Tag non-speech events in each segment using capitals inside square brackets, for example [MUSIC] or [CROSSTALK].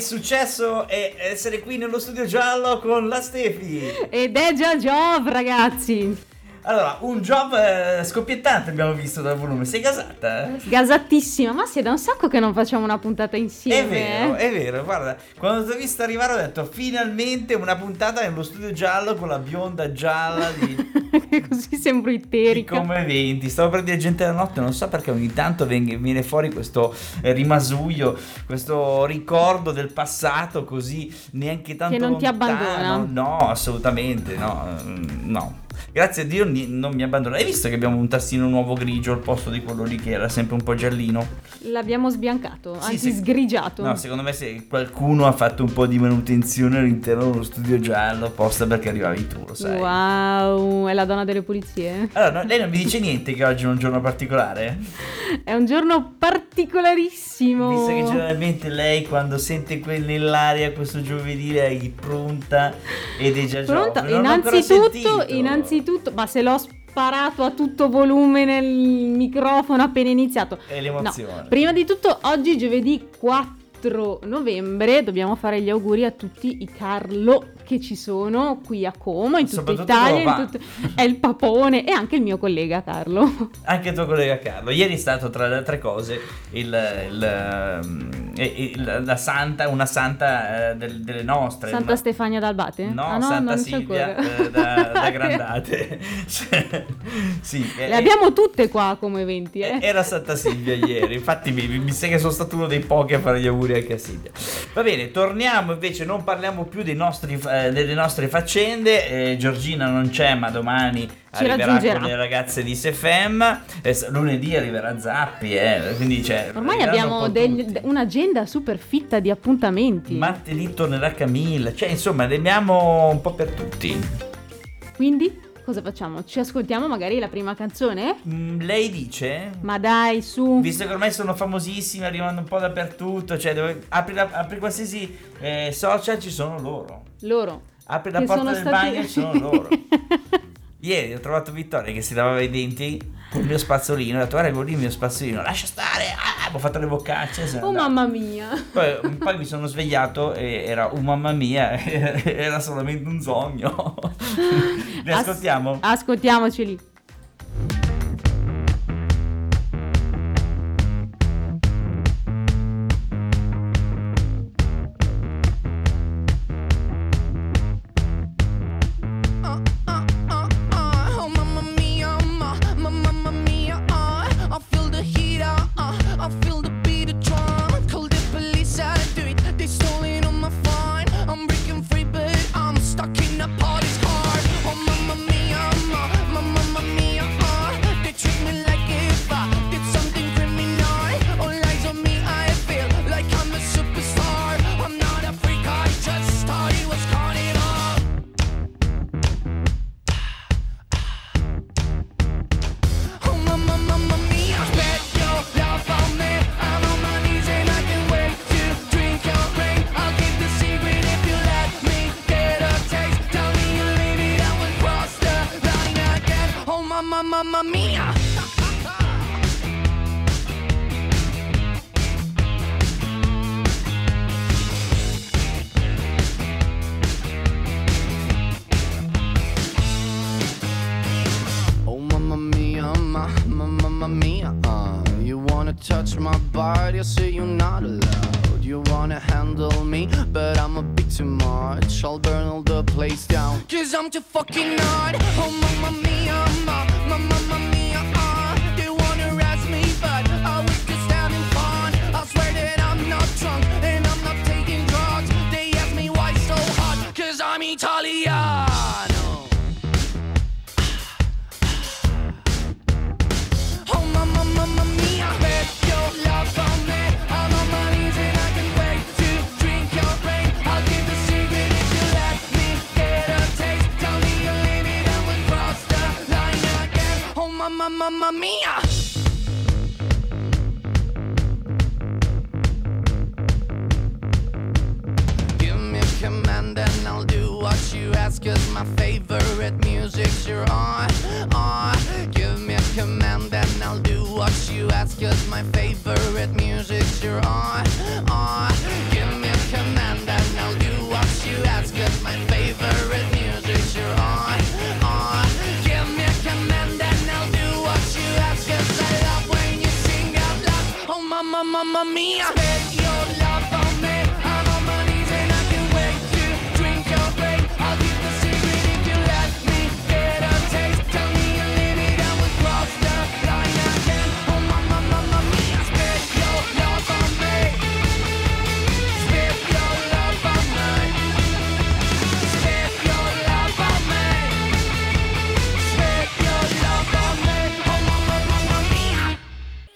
successo è essere qui nello studio giallo con la Stefi. Ed è già Job, ragazzi. Allora, un job eh, scoppiettante abbiamo visto dal volume. Sei gasata? eh? Gasatissima, ma è da un sacco che non facciamo una puntata È insieme. vero, eh. è vero, guarda, quando ti ho visto arrivare ho detto finalmente una puntata nello studio giallo con la bionda gialla di, [LAUGHS] Così sembro di itterica. come eventi. Stavo per dire gente della notte, non so perché ogni tanto viene fuori questo eh, rimasuglio, questo ricordo del passato così neanche tanto Che non ti lontano. abbandona. No, assolutamente, no, mm, no. Grazie a Dio non mi abbandona. Hai visto che abbiamo un tastino nuovo grigio al posto di quello lì che era sempre un po' giallino? L'abbiamo sbiancato, Sì, anzi sì. sgrigiato. No, secondo me se qualcuno ha fatto un po' di manutenzione all'interno dello studio giallo apposta perché arrivavi tu, lo sai. Wow, è la donna delle pulizie. Allora, no, lei non mi dice niente che oggi è un giorno particolare? È un giorno particolarissimo. Visto che generalmente lei quando sente quel nell'aria questo giovedì lei è pronta ed è già Pronto? giovane. Innanzitutto, sentito. Innanzitutto, ma se l'ho sparato a tutto volume nel microfono appena iniziato. È l'emozione. No, prima di tutto, oggi giovedì 4 novembre dobbiamo fare gli auguri a tutti i Carlo che ci sono qui a Como, in tutta Italia, in tutto- è il papone e anche il mio collega Carlo. Anche tuo collega Carlo. Ieri è stato tra le altre cose il, il, ehm, eh, il- la santa, una santa eh, del- delle nostre. Santa ma- Stefania d'Albate? No, Ah, Santa non c'è Silvia eh, da, da [LAUGHS] Grandate. [LAUGHS] sì, eh, Le abbiamo tutte qua come eventi, eh. Era Santa Silvia ieri, infatti mi, mi sa che sono stato uno dei pochi a fare gli auguri anche a Silvia. Va bene, torniamo invece, non parliamo più dei nostri, eh, delle nostre faccende. Eh, Giorgina non c'è, ma domani Ci arriverà con le ragazze di SFM. Eh, lunedì arriverà Zappi, eh, quindi c'è. Ormai abbiamo un degli- un'agenda super fitta di appuntamenti. Martedì tornerà Camilla, cioè insomma ne abbiamo un po' per tutti. Quindi cosa facciamo? Ci ascoltiamo magari la prima canzone? Mm, lei dice? Ma dai, su. Visto che ormai sono famosissimi, arrivano un po' dappertutto, cioè dove- apri, la- apri qualsiasi eh, social ci sono loro. Loro. Apri la che porta del stati- bagno ci sono loro. [LAUGHS] Ieri ho trovato Vittoria che si lavava i denti il mio spazzolino, ho detto guarda quello lì il mio spazzolino, lascia stare, ah, ho fatto le boccacce. oh mamma mia. Poi, poi mi sono svegliato e era un mamma mia, [LAUGHS] era solamente un sogno. [LAUGHS] As- ascoltiamo? Ascoltiamoceli. Mamma mamma mia. Oh mamma mia, ma, ma, mamma mia, uh, you wanna touch my body, I say you're not allowed. You wanna handle me, but I'm a too much. I'll burn all the place down. Cause I'm too fucking hot. Oh mia, mia, mamma, mamma mia.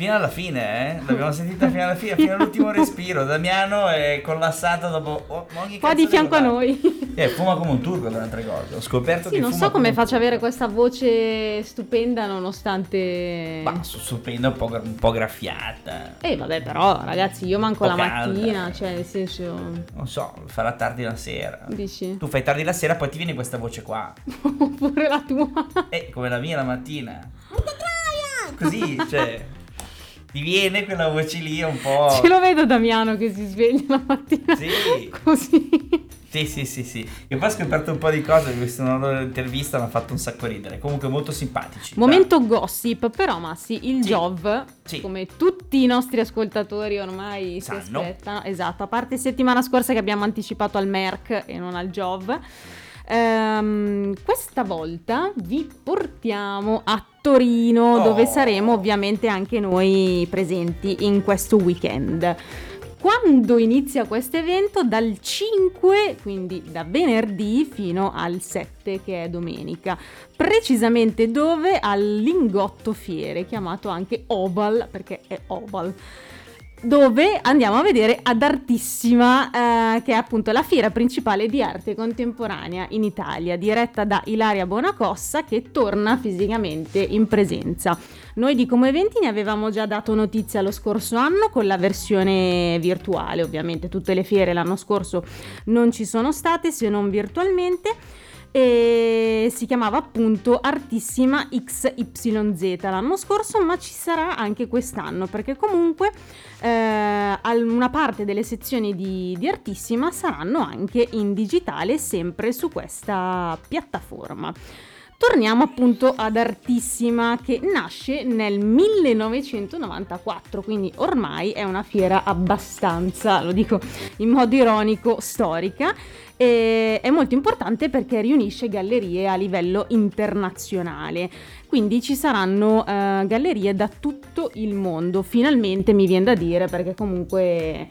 Fino alla fine, eh? L'abbiamo sentita fino alla fine, fino all'ultimo [LAUGHS] respiro. Damiano è collassato dopo oh, ogni Qua di fianco a noi. Eh, fuma come un turco tra le altre cose. Ho scoperto Sì, che non fuma so come un faccia avere questa voce stupenda nonostante... Ma stupenda, un po', un po' graffiata. Eh vabbè però ragazzi io manco la calda. mattina, cioè nel senso... Non so, farà tardi la sera. Dici? Tu fai tardi la sera, poi ti viene questa voce qua. [LAUGHS] Oppure la tua. Eh, come la mia la mattina. Così, cioè. [LAUGHS] Ti viene quella voce lì un po'. Ce lo vedo Damiano che si sveglia la mattina Sì. così. Sì, sì, sì, sì. E poi ho scoperto un po' di cose, ho visto una loro intervista, mi ha fatto un sacco ridere. Comunque molto simpatici. Momento gossip, però Massi, il Sì. Jov, Sì. come tutti i nostri ascoltatori ormai si Sanno. aspettano, esatto, a parte settimana scorsa che abbiamo anticipato al Merck e non al Jov, ehm, questa volta vi portiamo a Torino Oh. dove saremo ovviamente anche noi presenti in questo weekend. Quando inizia questo evento? Dal 5, quindi da venerdì fino al 7 che è domenica. Precisamente dove? Al Lingotto Fiere, chiamato anche Oval perché è Oval. Dove andiamo a vedere ad Artissima, eh, che è appunto la fiera principale di arte contemporanea in Italia, diretta da Ilaria Bonacossa, che torna fisicamente in presenza. Noi di Come Eventi ne avevamo già dato notizia lo scorso anno con la versione virtuale, ovviamente tutte le fiere l'anno scorso non ci sono state se non virtualmente e si chiamava appunto Artissima XYZ l'anno scorso ma ci sarà anche quest'anno perché comunque eh, una parte delle sezioni di, di Artissima saranno anche in digitale sempre su questa piattaforma. Torniamo appunto ad Artissima che nasce nel 1994, quindi ormai è una fiera abbastanza, lo dico in modo ironico, storica e è molto importante perché riunisce gallerie a livello internazionale. Quindi ci saranno eh, gallerie da tutto il mondo, finalmente mi viene da dire perché comunque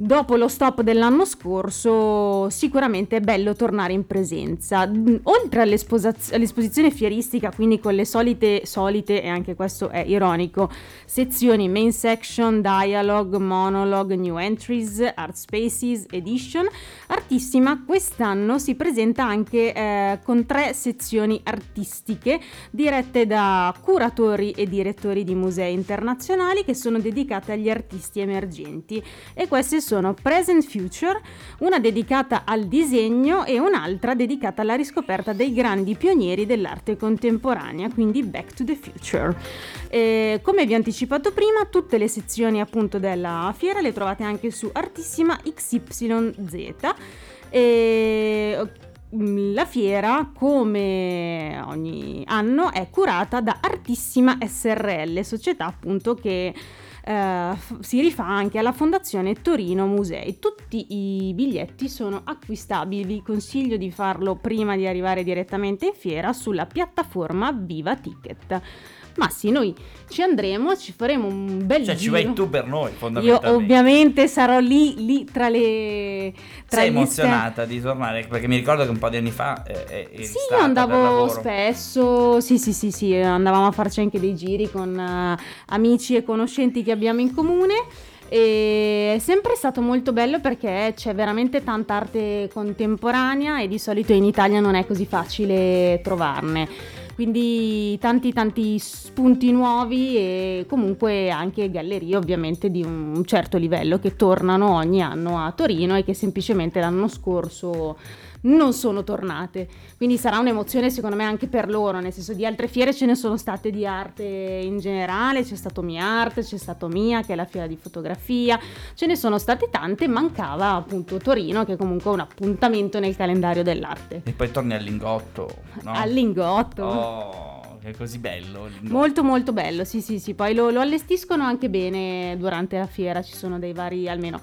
Dopo lo stop dell'anno scorso, sicuramente è bello tornare in presenza. Mm, Oltre all'esposizione fieristica, quindi con le solite, solite, e anche questo è ironico, sezioni main section, dialogue, monologue, new entries, art spaces, edition, Artissima quest'anno si presenta anche eh, con tre sezioni artistiche dirette da curatori e direttori di musei internazionali che sono dedicate agli artisti emergenti e queste Present Future, una dedicata al disegno e un'altra dedicata alla riscoperta dei grandi pionieri dell'arte contemporanea, quindi Back to the Future. E come vi ho anticipato prima, tutte le sezioni appunto della fiera le trovate anche su Artissima XYZ. E mm, la fiera, come ogni anno, è curata da Artissima SRL, società appunto che eh, si rifà anche alla Fondazione Torino Musei. Tutti i biglietti sono acquistabili, vi consiglio di farlo prima di arrivare direttamente in fiera sulla piattaforma Viva Ticket. Ma sì, noi ci andremo, ci faremo un bel Cioè, ci giro. vai tu per noi, Io fondamentalmente. ovviamente sarò lì, lì tra le... Tra Sei emozionata di tornare? Perché mi ricordo che un po' di anni fa eh, eh, Sì, io andavo spesso, sì sì sì sì, andavamo a farci anche dei giri con eh, amici e conoscenti che abbiamo in comune e è sempre stato molto bello perché c'è veramente tanta arte contemporanea e di solito in Italia non è così facile trovarne. Quindi tanti tanti spunti nuovi e comunque anche gallerie ovviamente di un certo livello che tornano ogni anno a Torino e che semplicemente l'anno scorso non sono tornate. Quindi sarà un'emozione secondo me anche per loro, nel senso di altre fiere ce ne sono state di arte in generale, c'è stato Mia Art, c'è stato Mia che è la fiera di fotografia, ce ne sono state tante, mancava appunto Torino che comunque è un appuntamento nel calendario dell'arte. E poi torni al lingotto, no? Al lingotto. Oh, è così bello. Lingotto. Molto molto bello, sì sì sì, poi lo, lo allestiscono anche bene durante la fiera, ci sono dei vari, almeno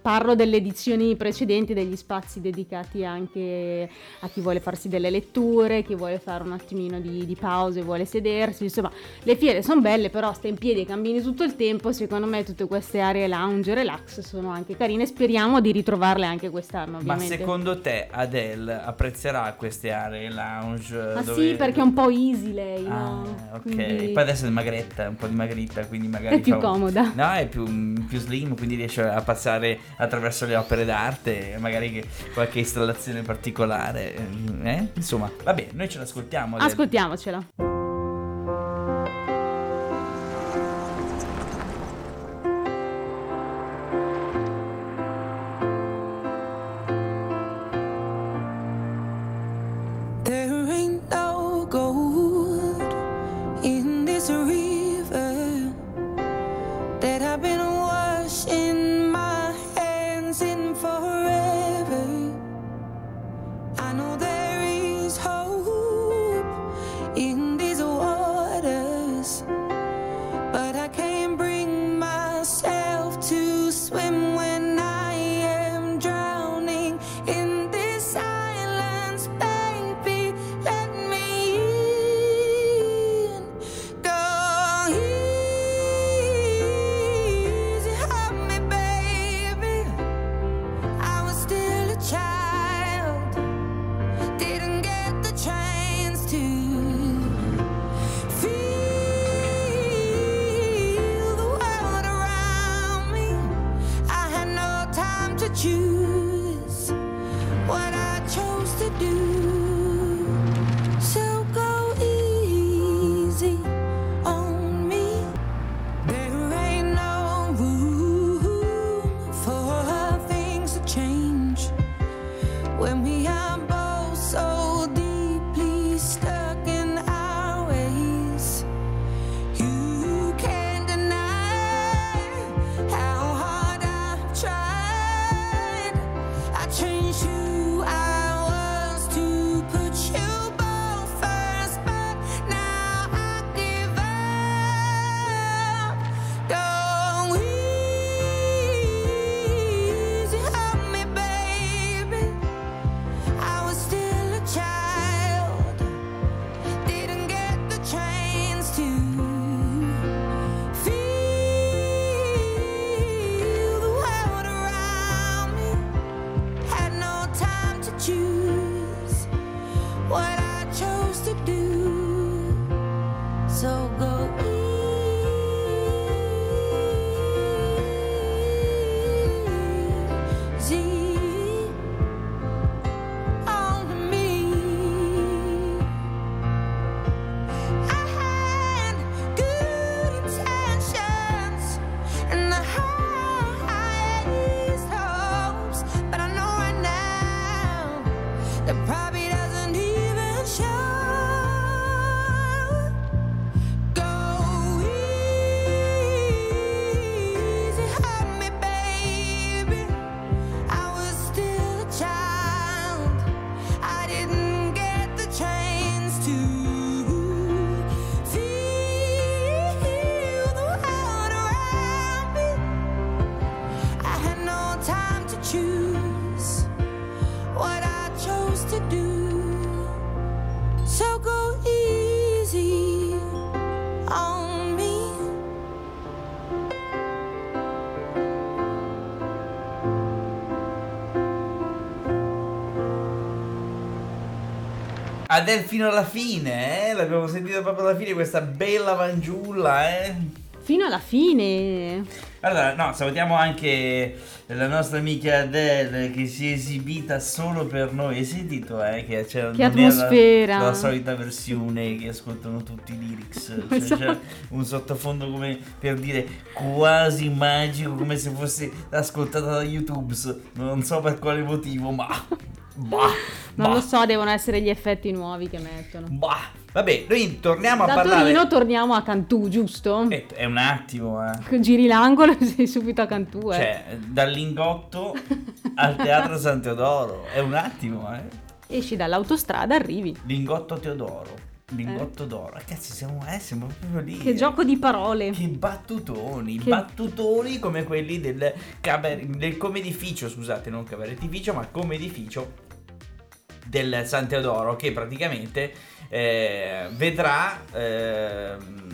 parlo delle edizioni precedenti, degli spazi dedicati anche a chi vuole farsi delle letture, chi vuole fare un attimino di, di pause, vuole sedersi, insomma le fiere sono belle, però stai in piedi e cammini tutto il tempo, secondo me tutte queste aree lounge, relax sono anche carine, speriamo di ritrovarle anche quest'anno Ma ovviamente. secondo te Adele apprezzerà queste aree lounge? Ma dove- sì, perché è un po' easy lei, Ah, no? ok. Quindi Poi adesso è magretta, un po' dimagrita, quindi magari è più fa- comoda. No, è più, più slim, quindi riesce a passare attraverso le opere d'arte, magari che qualche installazione particolare. eh? Insomma, vabbè, noi ce l'ascoltiamo. Ascoltiamocela. Adele fino alla fine, eh? L'abbiamo sentita proprio alla fine, questa bella mangiulla, eh? Fino alla fine. Allora, no, salutiamo anche la nostra amica Adele che si è esibita solo per noi. Hai sentito, eh? Che, c'è, Che è la- atmosfera. La, solita versione che ascoltano tutti i lyrics. [LAUGHS] Cioè, Esatto. c'è un sottofondo come per dire quasi magico, come se fosse ascoltata da YouTube. Non so per quale motivo, ma. Bah, Non bah, lo so, devono essere gli effetti nuovi che mettono. bah. Vabbè, noi torniamo a Da parlare. Torino torniamo a Cantù, giusto? Eh, è un attimo, eh. [LAUGHS] Giri l'angolo e sei subito a Cantù, eh. Cioè, dal lingotto al teatro [LAUGHS] San Teodoro. È un attimo, eh. Esci dall'autostrada, arrivi. Lingotto Teodoro. Lingotto d'oro. Ragazzi, siamo, eh, siamo proprio lì. Che gioco di parole. Che battutoni, Che- battutoni come quelli del, caber- del comedificio, scusate, non cabaretificio, ma comedificio del San Teodoro che praticamente eh, vedrà ehm,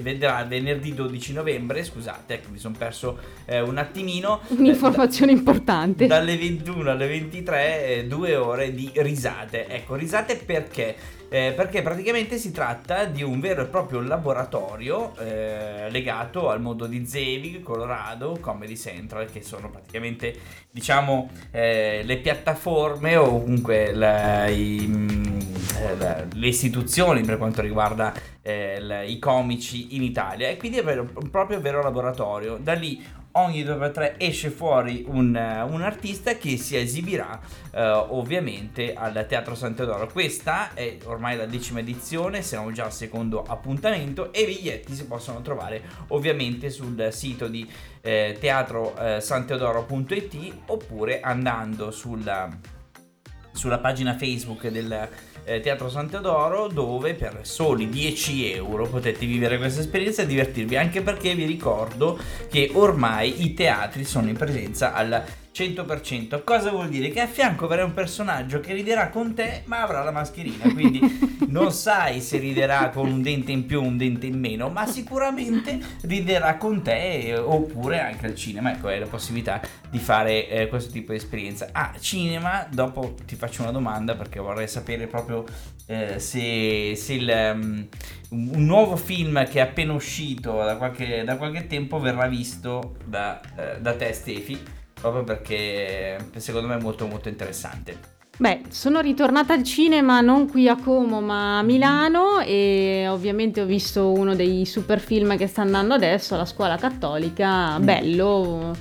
vedrà venerdì 12 novembre, scusate, ecco, mi sono perso eh, un attimino. Un'informazione importante. Dalle 21 alle 23, eh, due ore di risate. Ecco, risate perché? Eh, perché praticamente si tratta di un vero e proprio laboratorio eh, legato al mondo di Zelig, Colorado, Comedy Central, che sono praticamente, diciamo, eh, le piattaforme o comunque la- i, mm, eh, le istituzioni per quanto riguarda eh, i comici in Italia. E quindi è vero- proprio vero laboratorio. Da lì ogni 2x3 esce fuori un, eh, un artista che si esibirà eh, ovviamente al Teatro San Teodoro. Questa è ormai la decima edizione, siamo già al secondo appuntamento e i biglietti si possono trovare ovviamente sul sito di eh, teatrosanteodoro.it oppure andando sulla, sulla pagina Facebook del eh, Teatro San Teodoro dove per soli 10 euro potete vivere questa esperienza e divertirvi anche perché vi ricordo che ormai i teatri sono in presenza al 100%. Cosa vuol dire? Che a fianco verrà un personaggio che riderà con te ma avrà la mascherina, quindi [LAUGHS] non sai se riderà con un dente in più o un dente in meno, ma sicuramente riderà con te eh, oppure anche al cinema. Ecco, è la possibilità di fare eh, questo tipo di esperienza. Ah, cinema, dopo ti faccio una domanda perché vorrei sapere proprio eh, se, se il, um, un un nuovo film che è appena uscito da qualche, da qualche tempo verrà visto da, eh, da te Stefi, proprio perché secondo me è molto molto interessante. Beh, sono ritornata al cinema non qui a Como ma a Milano e ovviamente ho visto uno dei super film che sta andando adesso, La scuola cattolica, Mm. bello,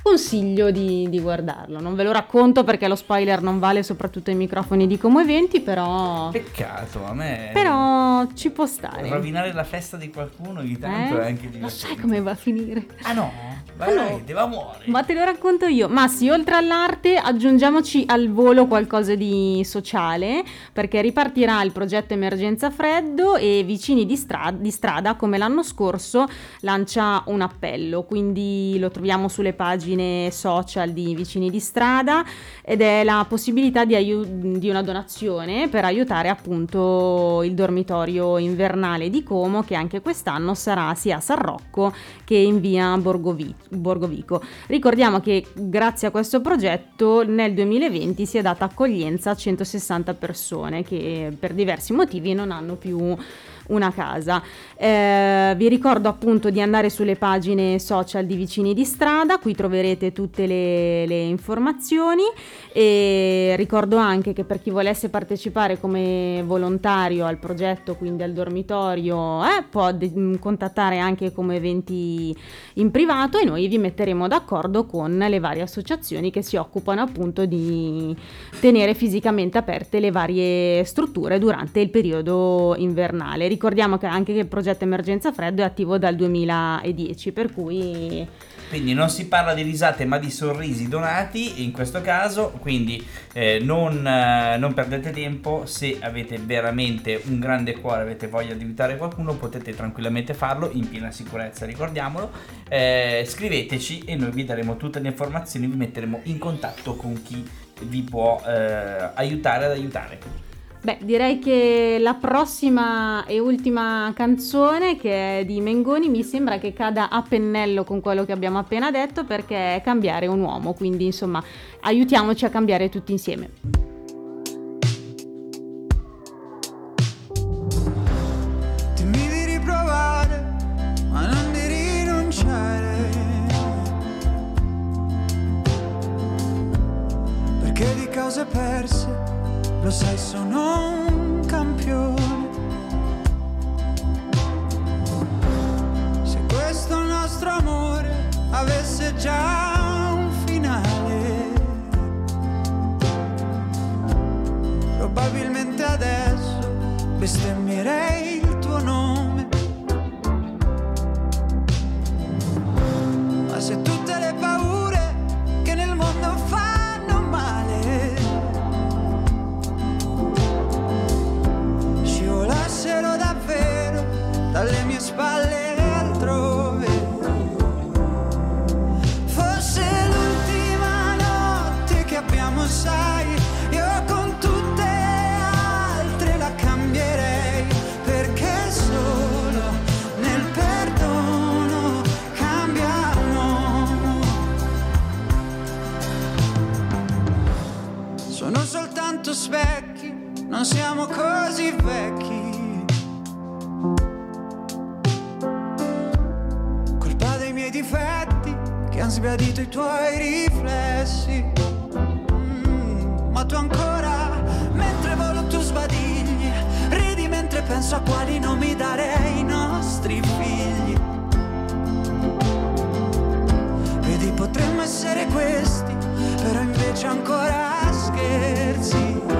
consiglio di, di guardarlo. Non ve lo racconto perché lo spoiler non vale soprattutto ai microfoni di Como Eventi, però, Peccato, a me... però ci può stare. Rovinare la festa di qualcuno ogni tanto Eh? è anche Lo divertente. sai come va a finire? Ah no? Ah, no. Veramente, va muore. Ma te lo racconto io. Ma sì, oltre all'arte aggiungiamoci al volo qualcosa di sociale, perché ripartirà il progetto Emergenza Freddo e Vicini di, stra- di Strada, come l'anno scorso, lancia un appello. Quindi lo troviamo sulle pagine social di Vicini di Strada ed è la possibilità di, aiu- di una donazione per aiutare appunto il dormitorio invernale di Como, che anche quest'anno sarà sia a San Rocco che in via Borgovi- Borgovico. Ricordiamo che grazie a questo progetto nel 2020 si è data accoglienza a 160 persone che per diversi motivi non hanno più una casa. Eh, vi ricordo appunto di andare sulle pagine social di Vicini di Strada, qui troverete tutte le, le informazioni e ricordo anche che per chi volesse partecipare come volontario al progetto, quindi al dormitorio, eh, può de- mh, contattare anche come eventi in privato e noi vi metteremo d'accordo con le varie associazioni che si occupano appunto di tenere fisicamente aperte le varie strutture durante il periodo invernale. Ricordiamo che anche che il progetto Emergenza Freddo è attivo dal 2010, per cui Quindi non si parla di risate ma di sorrisi donati in questo caso, quindi eh, non, eh, non perdete tempo, se avete veramente un grande cuore, avete voglia di aiutare qualcuno, potete tranquillamente farlo in piena sicurezza, ricordiamolo. Eh, scriveteci e noi vi daremo tutte le informazioni, vi metteremo in contatto con chi vi può eh, aiutare ad aiutare. Beh, direi che la prossima e ultima canzone, che è di Mengoni, mi sembra che cada a pennello con quello che abbiamo appena detto perché è cambiare un uomo, quindi insomma aiutiamoci a cambiare tutti insieme. Perché di cause perse, lo sai, sono un campione. Se questo nostro amore avesse già non siamo così vecchi. Colpa dei miei difetti che hanno sbiadito i tuoi riflessi. Mm, ma tu ancora, mentre volo tu sbadigli, ridi mentre penso a quali nomi darei ai nostri figli. Vedi, potremmo essere questi, però invece ancora scherzi.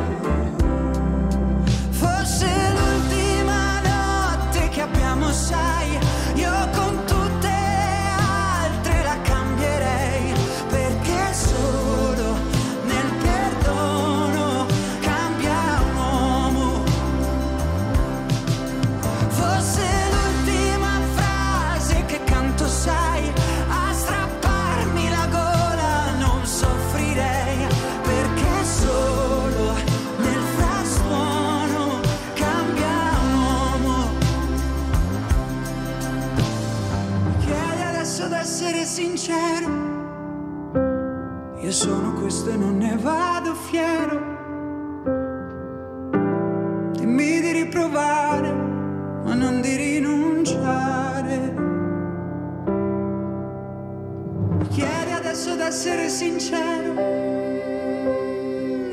Adesso d'essere sincero.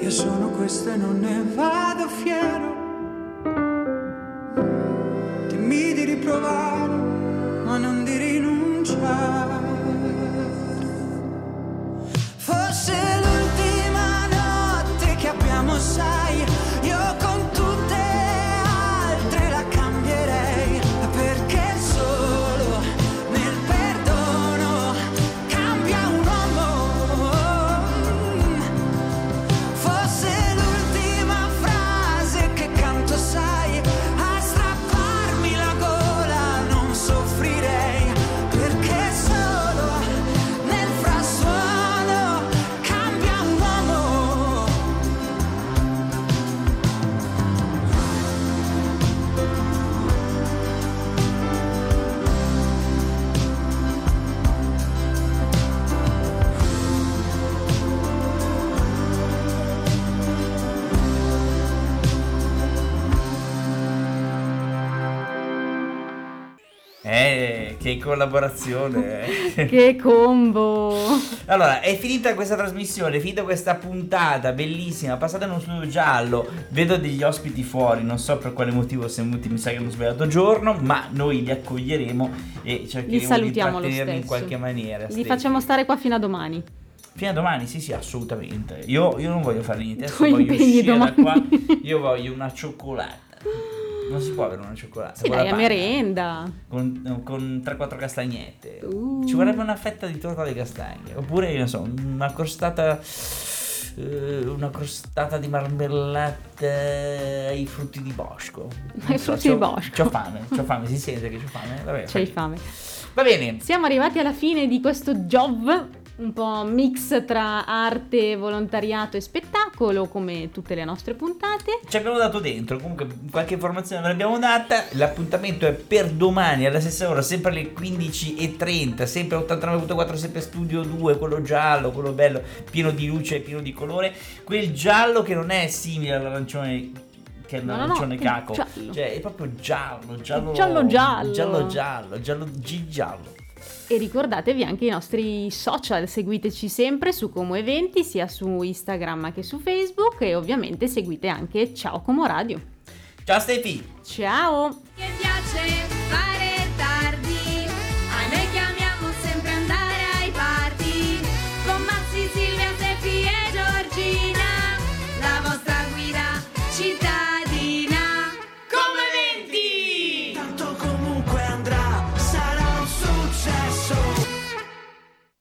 Io sono questo e non ne vado fiero. Che collaborazione. [LAUGHS] eh. Che combo! Allora, è finita questa trasmissione, è finita questa puntata bellissima, passata in uno studio giallo, vedo degli ospiti fuori, non so per quale motivo siamo venuti, mi sa che hanno sbagliato giorno, ma noi li accoglieremo e cercheremo di trattenerli in qualche maniera. Li facciamo stare qua fino a domani. Fino a domani, sì sì, assolutamente. Io, io non voglio fare niente, adesso voglio uscire da domani. qua, [LAUGHS] io voglio una cioccolata. Non si può avere una cioccolata. Sì, con dai, a merenda. Con, con 3-4 castagnette. Uh. Ci vorrebbe una fetta di torta alle castagne. Oppure, io non so, una crostata. eh, una crostata di marmellata ai frutti di bosco. Ai frutti di bosco. C'ho fame, c'ho fame, si sente che c'ho fame. Vabbè, C'hai fame. Va bene. Siamo arrivati alla fine di questo job, un po' mix tra arte, volontariato e spettacolo, come tutte le nostre puntate. Ci abbiamo dato dentro, comunque qualche informazione ve l'abbiamo data. L'appuntamento è per domani alla stessa ora, sempre alle 15.30, sempre 89.4, sempre studio 2, quello giallo, quello bello, pieno di luce pieno di colore. Quel giallo che non è simile all'arancione che è No, no, no, l'arancione è caco. Cioè, è proprio giallo, giallo giallo giallo. Giallo giallo, giallo giallo. E ricordatevi anche i nostri social, seguiteci sempre su Como Eventi, sia su Instagram che su Facebook e ovviamente seguite anche Ciao Como Radio. Ciao Stefi! Ciao! Che piace